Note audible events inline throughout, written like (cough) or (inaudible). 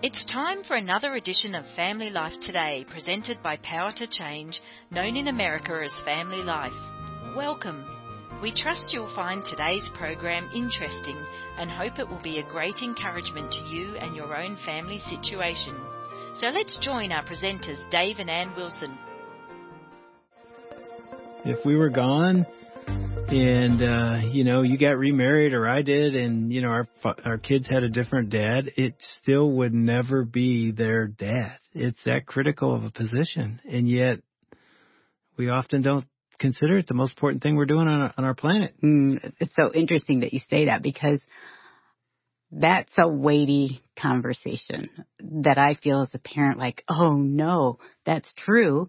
It's time for another edition of Family Life Today, presented by Power to Change, known in America as Family Life. Welcome. We trust you'll find today's program interesting and hope it will be a great encouragement to you and your own family situation. So let's join our presenters, Dave and Ann Wilson. If we were gone, and uh you know you got remarried or I did and you know our our kids had a different dad it still would never be their dad. It's that critical of a position. And yet we often don't consider it the most important thing we're doing on our, on our planet. Mm, it's so interesting that you say that because that's a weighty conversation that I feel as a parent like oh no that's true.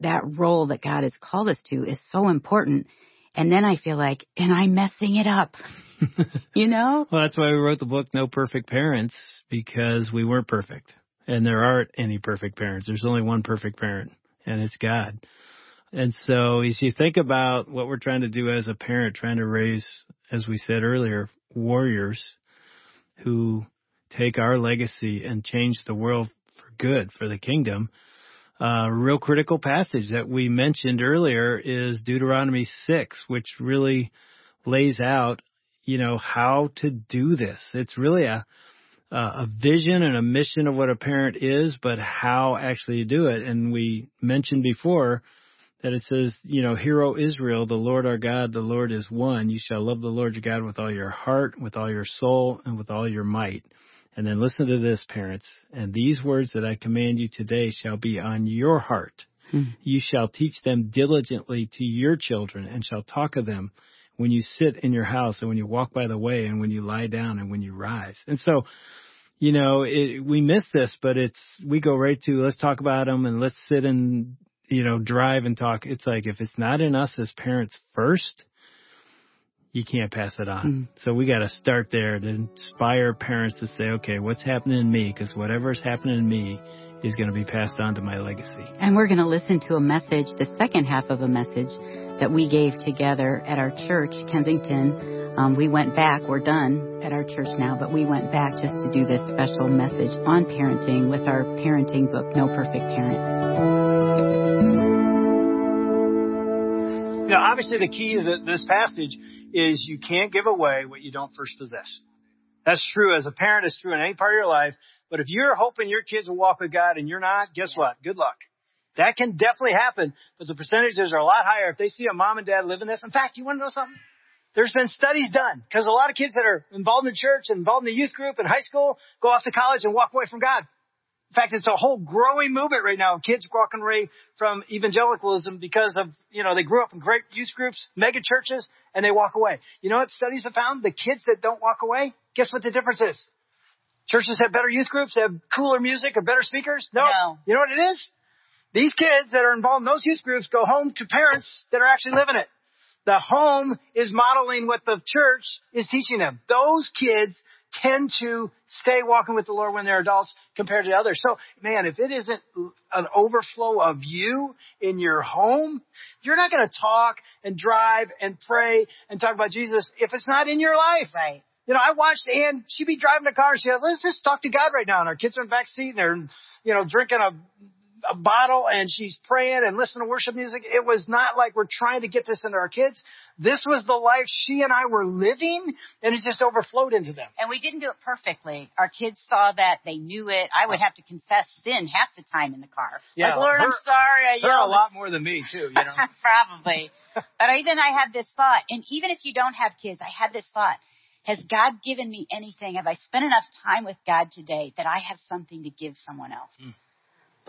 That role that God has called us to is so important and then I feel like, and I'm messing it up. (laughs) you know? Well, that's why we wrote the book No Perfect Parents because we weren't perfect. And there aren't any perfect parents. There's only one perfect parent, and it's God. And so as you think about what we're trying to do as a parent, trying to raise, as we said earlier, warriors who take our legacy and change the world for good, for the kingdom, uh, real critical passage that we mentioned earlier is Deuteronomy 6, which really lays out, you know, how to do this. It's really a, a vision and a mission of what a parent is, but how actually you do it. And we mentioned before that it says, you know, Hear, O Israel, the Lord our God, the Lord is one. You shall love the Lord your God with all your heart, with all your soul, and with all your might. And then listen to this, parents. And these words that I command you today shall be on your heart. Hmm. You shall teach them diligently to your children and shall talk of them when you sit in your house and when you walk by the way and when you lie down and when you rise. And so, you know, it, we miss this, but it's, we go right to let's talk about them and let's sit and, you know, drive and talk. It's like if it's not in us as parents first, you can't pass it on. Mm. So we got to start there to inspire parents to say, okay, what's happening in me? Because whatever's happening in me is going to be passed on to my legacy. And we're going to listen to a message, the second half of a message that we gave together at our church, Kensington. Um, we went back, we're done at our church now, but we went back just to do this special message on parenting with our parenting book, No Perfect Parent. Know, obviously the key to this passage is you can't give away what you don't first possess. That's true as a parent, it's true in any part of your life. But if you're hoping your kids will walk with God and you're not, guess what? Good luck. That can definitely happen, but the percentages are a lot higher if they see a mom and dad living this. In fact, you want to know something? There's been studies done because a lot of kids that are involved in the church involved in the youth group in high school go off to college and walk away from God. In fact, it's a whole growing movement right now kids walking away from evangelicalism because of, you know, they grew up in great youth groups, mega churches, and they walk away. You know what studies have found? The kids that don't walk away, guess what the difference is? Churches have better youth groups, have cooler music or better speakers? No. no. You know what it is? These kids that are involved in those youth groups go home to parents that are actually living it. The home is modeling what the church is teaching them. Those kids tend to stay walking with the Lord when they're adults compared to others. So, man, if it isn't an overflow of you in your home, you're not going to talk and drive and pray and talk about Jesus if it's not in your life. Right. You know, I watched Ann, she'd be driving a car, she said, let's just talk to God right now. And our kids are in the back seat and they're, you know, drinking a a bottle and she's praying and listening to worship music. It was not like we're trying to get this into our kids. This was the life she and I were living and it just overflowed into them. And we didn't do it perfectly. Our kids saw that. They knew it. I would have to confess sin half the time in the car. Yeah, like, Lord, her, I'm sorry. I her a lot more than me too, you know. (laughs) Probably. but even I had this thought, and even if you don't have kids, I had this thought. Has God given me anything? Have I spent enough time with God today that I have something to give someone else? Mm.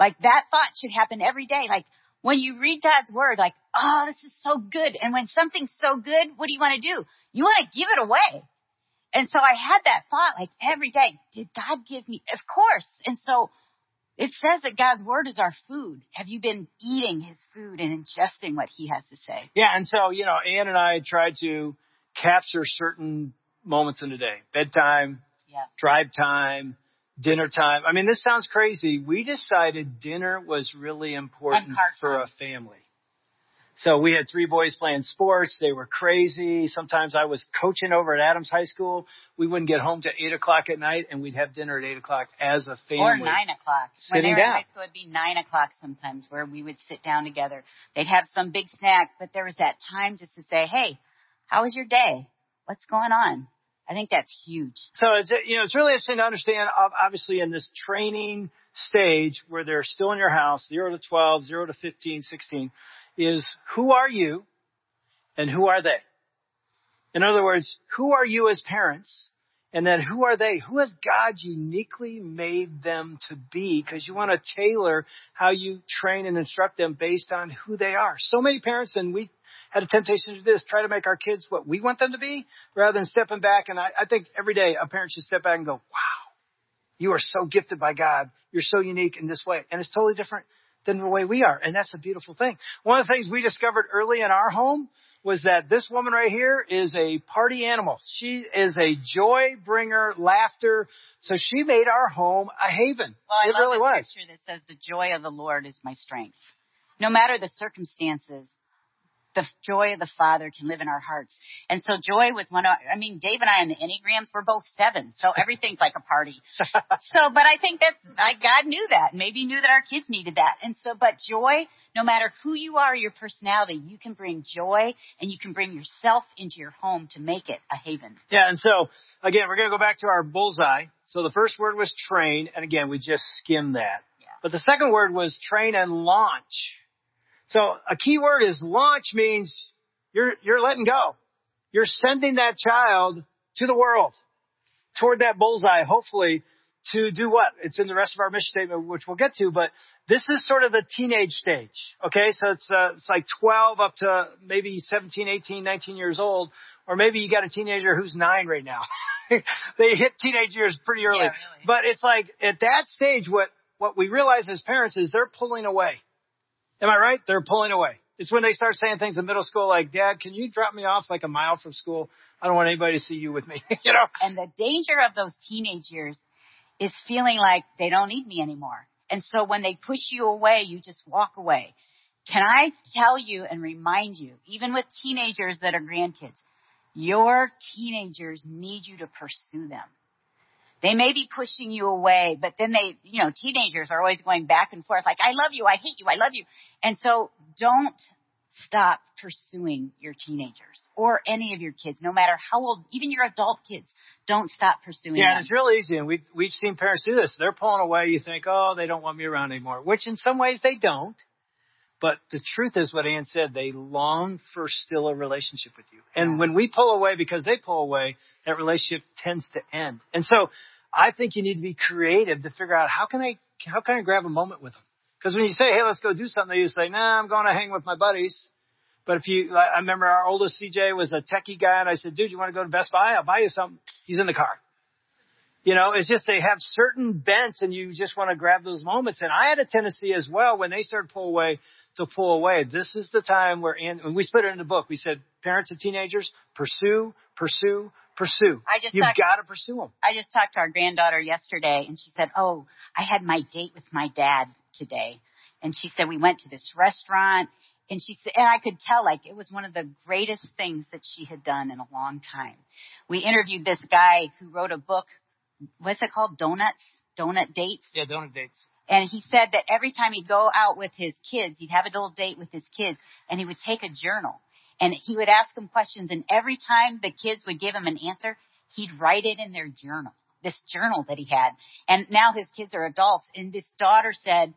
Like that thought should happen every day. Like when you read God's word, like, oh, this is so good. And when something's so good, what do you want to do? You want to give it away. And so I had that thought like every day, did God give me? Of course. And so it says that God's word is our food. Have you been eating his food and ingesting what he has to say? Yeah. And so, you know, Ann and I tried to capture certain moments in the day, bedtime, yeah. drive time, dinner time. I mean, this sounds crazy. We decided dinner was really important for a family. So we had three boys playing sports. They were crazy. Sometimes I was coaching over at Adams High School. We wouldn't get home to eight o'clock at night, and we'd have dinner at eight o'clock as a family. Or nine o'clock. When Sitting they were in high school, it'd be nine o'clock sometimes where we would sit down together. They'd have some big snack, but there was that time just to say, hey, how was your day? What's going on? I think that's huge. So it's you know it's really interesting to understand. ob- Obviously, in this training stage where they're still in your house, zero to 12, zero to 15, 16, is who are you, and who are they? In other words, who are you as parents, and then who are they? Who has God uniquely made them to be? Because you want to tailor how you train and instruct them based on who they are. So many parents, and we had a temptation to do this, try to make our kids what we want them to be, rather than stepping back. And I, I think every day a parent should step back and go, wow, you are so gifted by God. You're so unique in this way. And it's totally different than the way we are. And that's a beautiful thing. One of the things we discovered early in our home was that this woman right here is a party animal. She is a joy bringer, laughter. So she made our home a haven. Well, I it love really the was. scripture that says, "The joy of the Lord is my strength." No matter the circumstances, the joy of the Father can live in our hearts. And so joy was one of, I mean, Dave and I on the Enneagrams, we're both seven, so everything's like a party. (laughs) so, but I think that I, God knew that, maybe knew that our kids needed that. And so, but joy, no matter who you are, your personality, you can bring joy and you can bring yourself into your home to make it a haven. Yeah, and so again, we're going to go back to our bullseye. So the first word was train, and again, we just skimmed that. Yeah. But the second word was train and launch. So a key word is launch means you're you're letting go. You're sending that child to the world toward that bullseye, hopefully to do what? It's in the rest of our mission statement, which we'll get to, but this is sort of the teenage stage. Okay. So it's, uh, it's like 12 up to maybe 17, 18, 19 years old, or maybe you got a teenager who's nine right now. (laughs) they hit teenage years pretty early. Yeah, really. But it's like at that stage, what, what we realize as parents is they're pulling away. Am I right? They're pulling away. It's when they start saying things in middle school like, Dad, can you drop me off like a mile from school? I don't want anybody to see you with me. (laughs) you know? And the danger of those teenage years is feeling like they don't need me anymore. And so when they push you away, you just walk away. Can I tell you and remind you, even with teenagers that are grandkids, your teenagers need you to pursue them. They may be pushing you away, but then they, you know, teenagers are always going back and forth like, I love you, I hate you, I love you. And so don't stop pursuing your teenagers or any of your kids, no matter how old, even your adult kids. Don't stop pursuing Yeah, and them. it's real easy, and we've we've seen parents do this. They're pulling away. You think, oh, they don't want me around anymore, which in some ways they don't. But the truth is, what Ann said, they long for still a relationship with you. And when we pull away because they pull away, that relationship tends to end. And so, I think you need to be creative to figure out how can I how can I grab a moment with them? Because when you say, hey, let's go do something, they say, nah, I'm going to hang with my buddies. But if you, I remember our oldest CJ was a techie guy, and I said, dude, you want to go to Best Buy? I'll buy you something. He's in the car. You know, it's just they have certain bents, and you just want to grab those moments. And I had a tendency as well when they started pull away to pull away. This is the time where, and we split it in the book, we said, parents of teenagers, pursue, pursue, pursue. I just You've got to pursue them. I just talked to our granddaughter yesterday and she said, Oh, I had my date with my dad today. And she said, We went to this restaurant and she said, and I could tell like it was one of the greatest things that she had done in a long time. We interviewed this guy who wrote a book. What's it called? Donuts? Donut dates? Yeah, donut dates. And he said that every time he'd go out with his kids, he'd have a little date with his kids and he would take a journal and he would ask them questions and every time the kids would give him an answer, he'd write it in their journal, this journal that he had. And now his kids are adults and this daughter said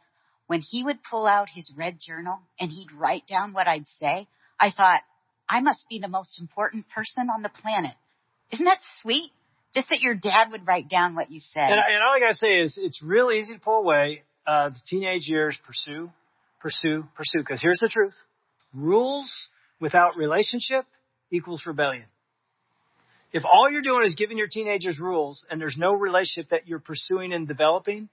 when he would pull out his red journal and he'd write down what I'd say, I thought, I must be the most important person on the planet. Isn't that sweet? Just that your dad would write down what you said. And, and all I gotta say is, it's real easy to pull away. Uh, the teenage years, pursue, pursue, pursue. Because here's the truth: rules without relationship equals rebellion. If all you're doing is giving your teenagers rules and there's no relationship that you're pursuing and developing,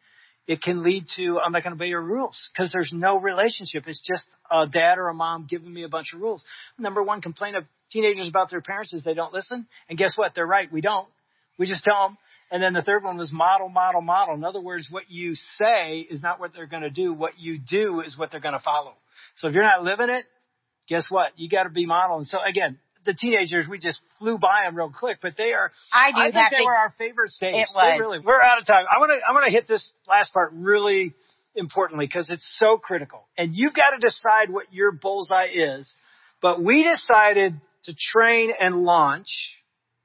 it can lead to I'm not going to obey your rules because there's no relationship. It's just a dad or a mom giving me a bunch of rules. Number one complaint of teenagers about their parents is they don't listen. And guess what? They're right. We don't. We just tell them. And then the third one was model, model, model. In other words, what you say is not what they're going to do. What you do is what they're going to follow. So if you're not living it, guess what? You got to be modeling. So again, the teenagers, we just flew by them real quick, but they are. I do I think they to- were our favorite stage. It They was. really. We're out of time. I want to. I want to hit this last part really importantly because it's so critical, and you've got to decide what your bullseye is. But we decided to train and launch,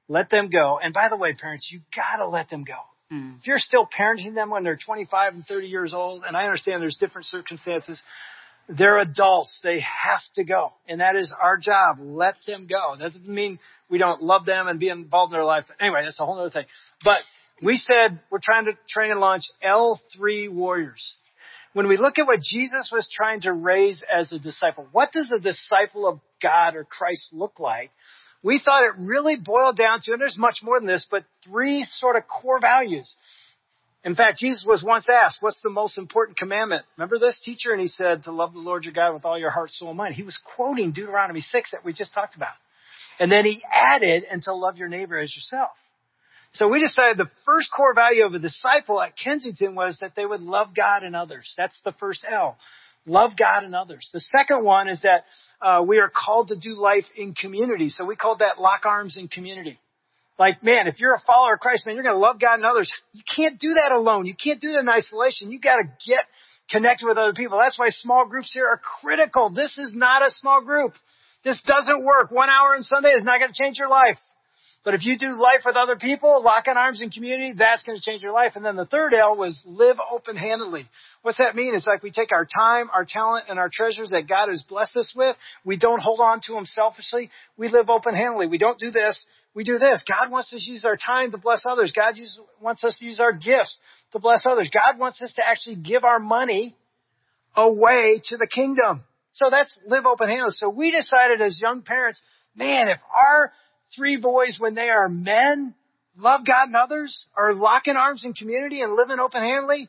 let them go. And by the way, parents, you got to let them go. Mm. If you're still parenting them when they're 25 and 30 years old, and I understand there's different circumstances, they're adults. They have to go. And that is our job. Let them go. That doesn't mean we don't love them and be involved in their life. Anyway, that's a whole other thing. But we said we're trying to train and launch L3 warriors. When we look at what Jesus was trying to raise as a disciple, what does a disciple of God or Christ look like? We thought it really boiled down to, and there's much more than this, but three sort of core values. In fact, Jesus was once asked, what's the most important commandment? Remember this teacher? And he said, to love the Lord your God with all your heart, soul, and mind. He was quoting Deuteronomy 6 that we just talked about. And then he added, and to love your neighbor as yourself. So we decided the first core value of a disciple at Kensington was that they would love God and others. That's the first L. Love God and others. The second one is that uh, we are called to do life in community. So we called that lock arms in community. Like, man, if you're a follower of Christ, man, you're going to love God and others. You can't do that alone. You can't do that in isolation. You got to get connected with other people. That's why small groups here are critical. This is not a small group. This doesn't work. One hour on Sunday is not going to change your life. But if you do life with other people, lock in arms in community, that's going to change your life. And then the third L was live open-handedly. What's that mean? It's like we take our time, our talent, and our treasures that God has blessed us with. We don't hold on to them selfishly. We live open-handedly. We don't do this. We do this. God wants us to use our time to bless others. God wants us to use our gifts to bless others. God wants us to actually give our money away to the kingdom. So that's live open handed. So we decided as young parents, man, if our three boys, when they are men, love God and others, are locking arms in community and living open-handedly,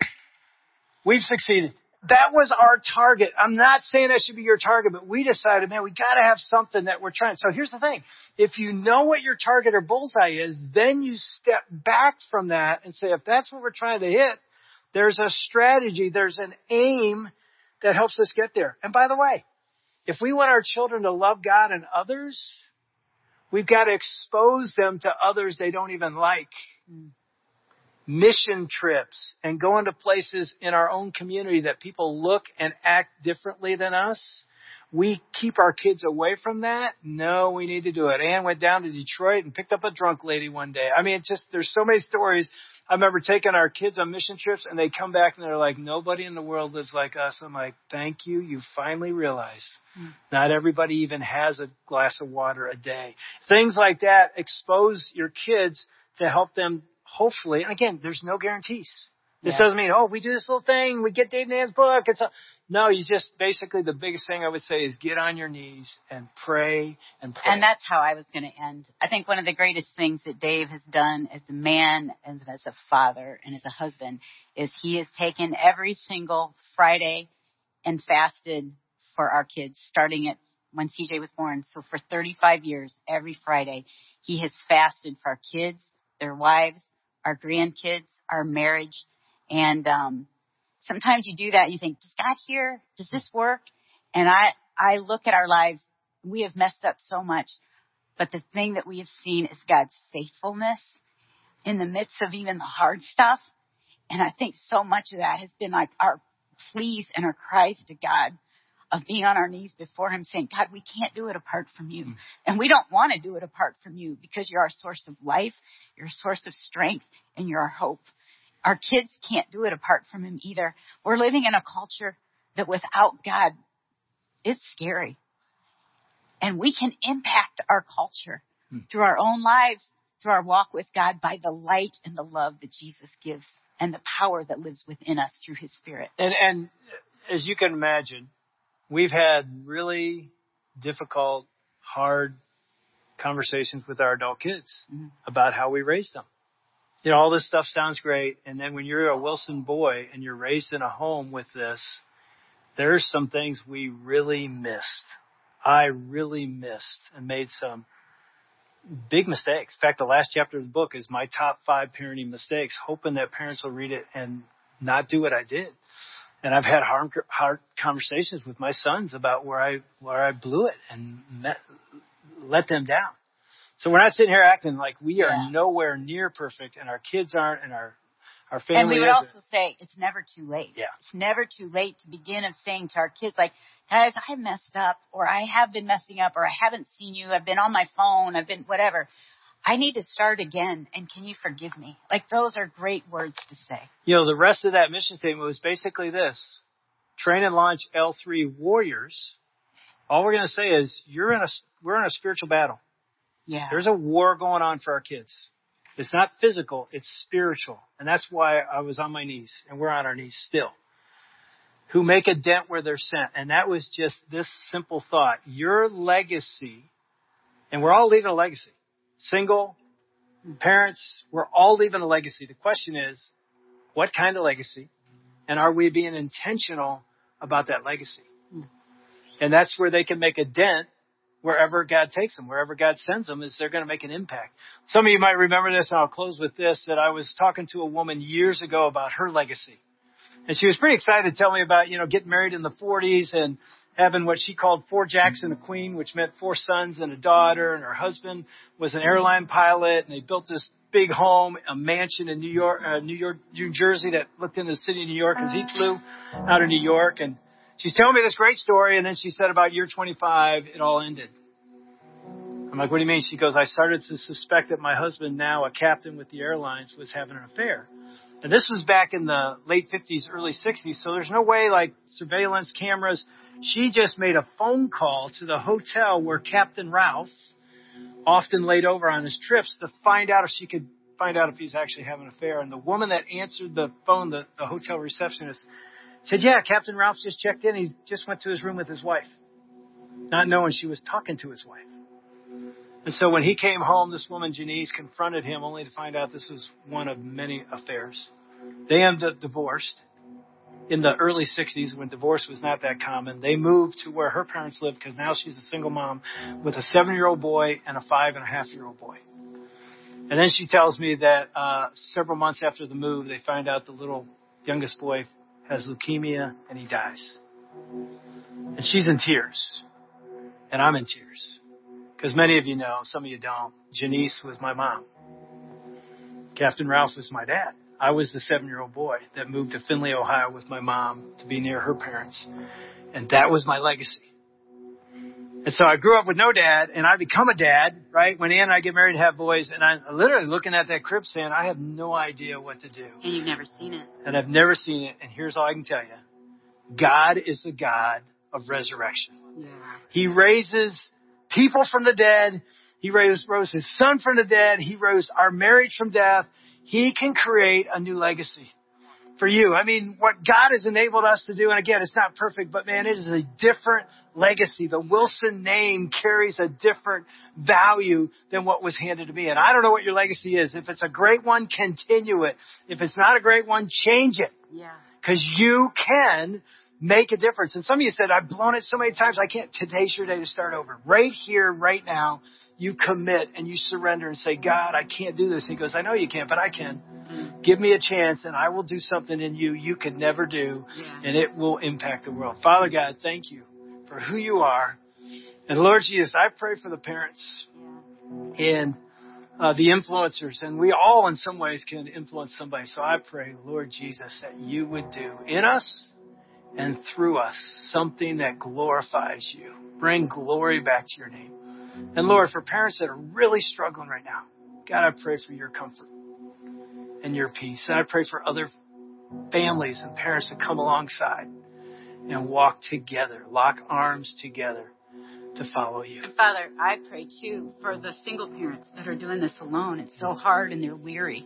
we've succeeded. That was our target. I'm not saying that should be your target, but we decided, man, we gotta have something that we're trying. So here's the thing. If you know what your target or bullseye is, then you step back from that and say, if that's what we're trying to hit, there's a strategy, there's an aim that helps us get there. And by the way, if we want our children to love God and others, we've got to expose them to others they don't even like. Mm. Mission trips and going to places in our own community that people look and act differently than us. We keep our kids away from that. No, we need to do it. Ann went down to Detroit and picked up a drunk lady one day. I mean, it's just, there's so many stories. I remember taking our kids on mission trips and they come back and they're like, nobody in the world lives like us. I'm like, thank you. You finally realized hmm. not everybody even has a glass of water a day. Things like that expose your kids to help them hopefully, and again, there's no guarantees. This Yeah. doesn't mean, oh, we do this little thing, we get Dave and Ann's book. It's a, no, you just basically the biggest thing I would say is get on your knees and pray and pray. And that's how I was going to end. I think one of the greatest things that Dave has done as a man, as, as a father, and as a husband is he has taken every single Friday and fasted for our kids, starting at when CJ was born. So for 35 years, every Friday, he has fasted for our kids, their wives, our grandkids, our marriage. And um, sometimes you do that and you think, does God hear? Does this work? And I, I look at our lives. We have messed up so much, but the thing that we have seen is God's faithfulness in the midst of even the hard stuff. And I think so much of that has been like our pleas and our cries to God of being on our knees before Him saying, God, we can't do it apart from you. Hmm. And we don't want to do it apart from you because you're our source of life, you're a source of strength, and you're our hope. Our kids can't do it apart from Him either. We're living in a culture that without God, it's scary. And we can impact our culture hmm. through our own lives, through our walk with God by the light and the love that Jesus gives and the power that lives within us through His Spirit. And, and as you can imagine, we've had really difficult, hard conversations with our adult kids Mhm. about how we raised them. You know, all this stuff sounds great. And then when you're a Wilson boy and you're raised in a home with this, there's some things we really missed. I really missed and made some big mistakes. In fact, the last chapter of the book is my top five parenting mistakes, hoping that parents will read it and not do what I did. And I've had hard, hard conversations with my sons about where I where I blew it and met, let them down. So we're not sitting here acting like we are yeah. nowhere near perfect, and our kids aren't, and our our family. And we would also say it's never too late. Yeah. It's never too late to begin of saying to our kids, like, guys, I messed up, or I have been messing up, or I haven't seen you. I've been on my phone. I've been whatever. I need to start again, and can you forgive me? Like those are great words to say. You know, the rest of that mission statement was basically this: train and launch L3 warriors. All we're going to say is you're in a we're in a spiritual battle. Yeah. There's a war going on for our kids. It's not physical, it's spiritual. And that's why I was on my knees, and we're on our knees still. Who make a dent where they're sent. And that was just this simple thought. Your legacy, and we're all leaving a legacy. Single, parents, we're all leaving a legacy. The question is, what kind of legacy? And are we being intentional about that legacy? And that's where they can make a dent wherever God takes them, wherever God sends them, is they're going to make an impact. Some of you might remember this, and I'll close with this, that I was talking to a woman years ago about her legacy. And she was pretty excited to tell me about, you know, getting married in the 40s and having what she called four jacks and a queen, which meant four sons and a daughter, and her husband was an airline pilot, and they built this big home, a mansion in New York, uh, New York, New Jersey that looked into the city of New York because he flew out of New York and she's telling me this great story, and then she said about year 25, it all ended. I'm like, what do you mean? She goes, I started to suspect that my husband, now a captain with the airlines, was having an affair. And this was back in the late 50s, early 60s, so there's no way like surveillance cameras. She just made a phone call to the hotel where Captain Ralph often laid over on his trips to find out if she could find out if he's actually having an affair. And the woman that answered the phone, the, the hotel receptionist, Said, yeah, Captain Ralph just checked in. He just went to his room with his wife, not knowing she was talking to his wife. And so when he came home, this woman, Janice, confronted him only to find out this was one of many affairs. They ended up divorced in the early 60s when divorce was not that common. They moved to where her parents lived because now she's a single mom with a seven year old boy and a five and a half year old boy. And then she tells me that uh, several months after the move, they find out the little youngest boy has leukemia and he dies. And she's in tears. And I'm in tears. Because many of you know, some of you don't, Janice was my mom. Captain Ralph was my dad. I was the seven year old boy that moved to Findlay, Ohio with my mom to be near her parents. And that was my legacy. And so I grew up with no dad, and I become a dad, right? When Ann and I get married and have boys, and I'm literally looking at that crib saying, I have no idea what to do. And you've never seen it. And I've never seen it, and here's all I can tell you. God is the God of resurrection. Yeah. He raises people from the dead. He rose, rose his son from the dead. He rose our marriage from death. He can create a new legacy for you. I mean, what God has enabled us to do, and again, it's not perfect, but man, it is a different legacy. The Wilson name carries a different value than what was handed to me. And I don't know what your legacy is. If it's a great one, continue it. If it's not a great one, change it. Yeah. Cause you can make a difference. And some of you said, I've blown it so many times, I can't. Today's your day to start over. Right here, right now, you commit and you surrender and say, God, I can't do this. He goes, I know you can't, but I can. Mm-hmm. Give me a chance and I will do something in you you could never do yeah. and it will impact the world. Father God, thank you for who you are. And Lord Jesus, I pray for the parents and uh, the influencers, and we all in some ways can influence somebody. So I pray, Lord Jesus, that you would do in us and through us something that glorifies you. Bring glory back to your name. And Lord, for parents that are really struggling right now, God, I pray for your comfort and your peace. And I pray for other families and parents to come alongside and walk together, lock arms together to follow you. And Father, I pray too for the single parents that are doing this alone. It's so hard and they're weary.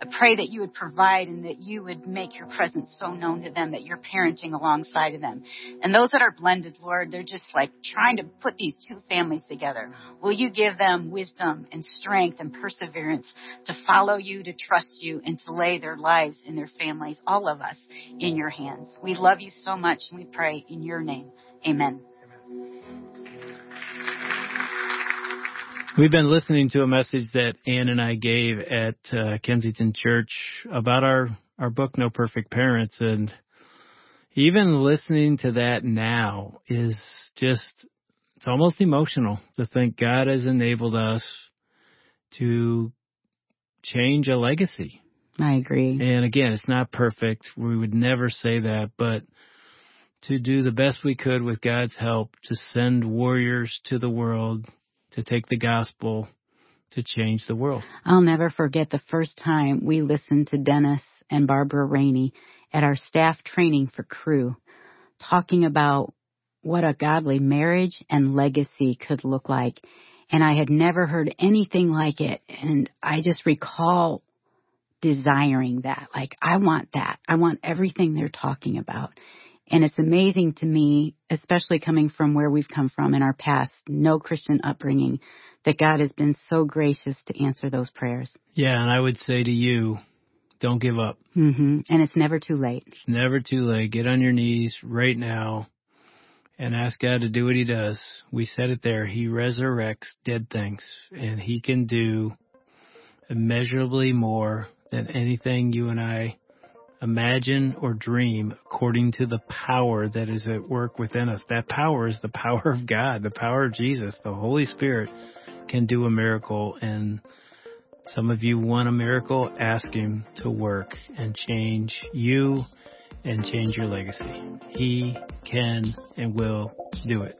I pray that you would provide and that you would make your presence so known to them that you're parenting alongside of them. And those that are blended, Lord, they're just like trying to put these two families together. Will you give them wisdom and strength and perseverance to follow you, to trust you, and to lay their lives and their families, all of us, in your hands? We love you so much and we pray in your name. Amen. We've been listening to a message that Ann and I gave at uh, Kensington Church about our our book No Perfect Parents and even listening to that now is just, it's almost emotional to think God has enabled us to change a legacy. I agree. And again, it's not perfect. We would never say that, but to do the best we could with God's help to send warriors to the world to take the gospel to change the world. I'll never forget the first time we listened to Dennis and Barbara Rainey at our staff training for Cru talking about what a godly marriage and legacy could look like. And I had never heard anything like it. And I just recall desiring that. Like, I want that. I want everything they're talking about. And it's amazing to me, especially coming from where we've come from in our past, no Christian upbringing, that God has been so gracious to answer those prayers. Yeah, and I would say to you, don't give up. Mm-hmm. And it's never too late. It's never too late. Get on your knees right now and ask God to do what He does. We said it there. He resurrects dead things, and He can do immeasurably more than anything you and I imagine or dream according to the power that is at work within us. That power is the power of God, the power of Jesus. The Holy Spirit can do a miracle and some of you want a miracle, ask Him to work and change you and change your legacy. He can and will do it.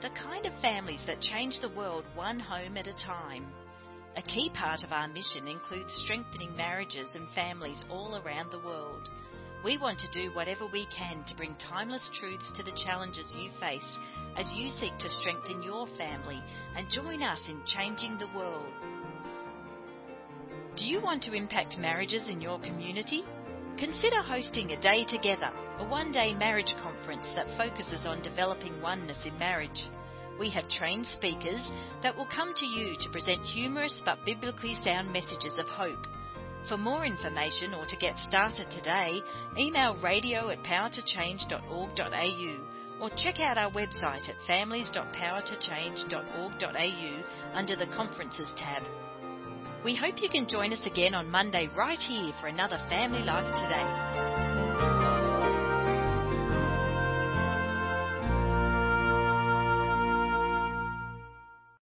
the kind of families that change the world one home at a time. A key part of our mission includes strengthening marriages and families all around the world. We want to do whatever we can to bring timeless truths to the challenges you face as you seek to strengthen your family and join us in changing the world. Do you want to impact marriages in your community? Consider hosting a day together, a one day marriage conference that focuses on developing oneness in marriage. We have trained speakers that will come to you to present humorous but biblically sound messages of hope. For more information or to get started today, email radio at powertochange.org.au or check out our website at families.powertochange.org.au under the Conferences tab. We hope you can join us again on Monday right here for another Family Life Today.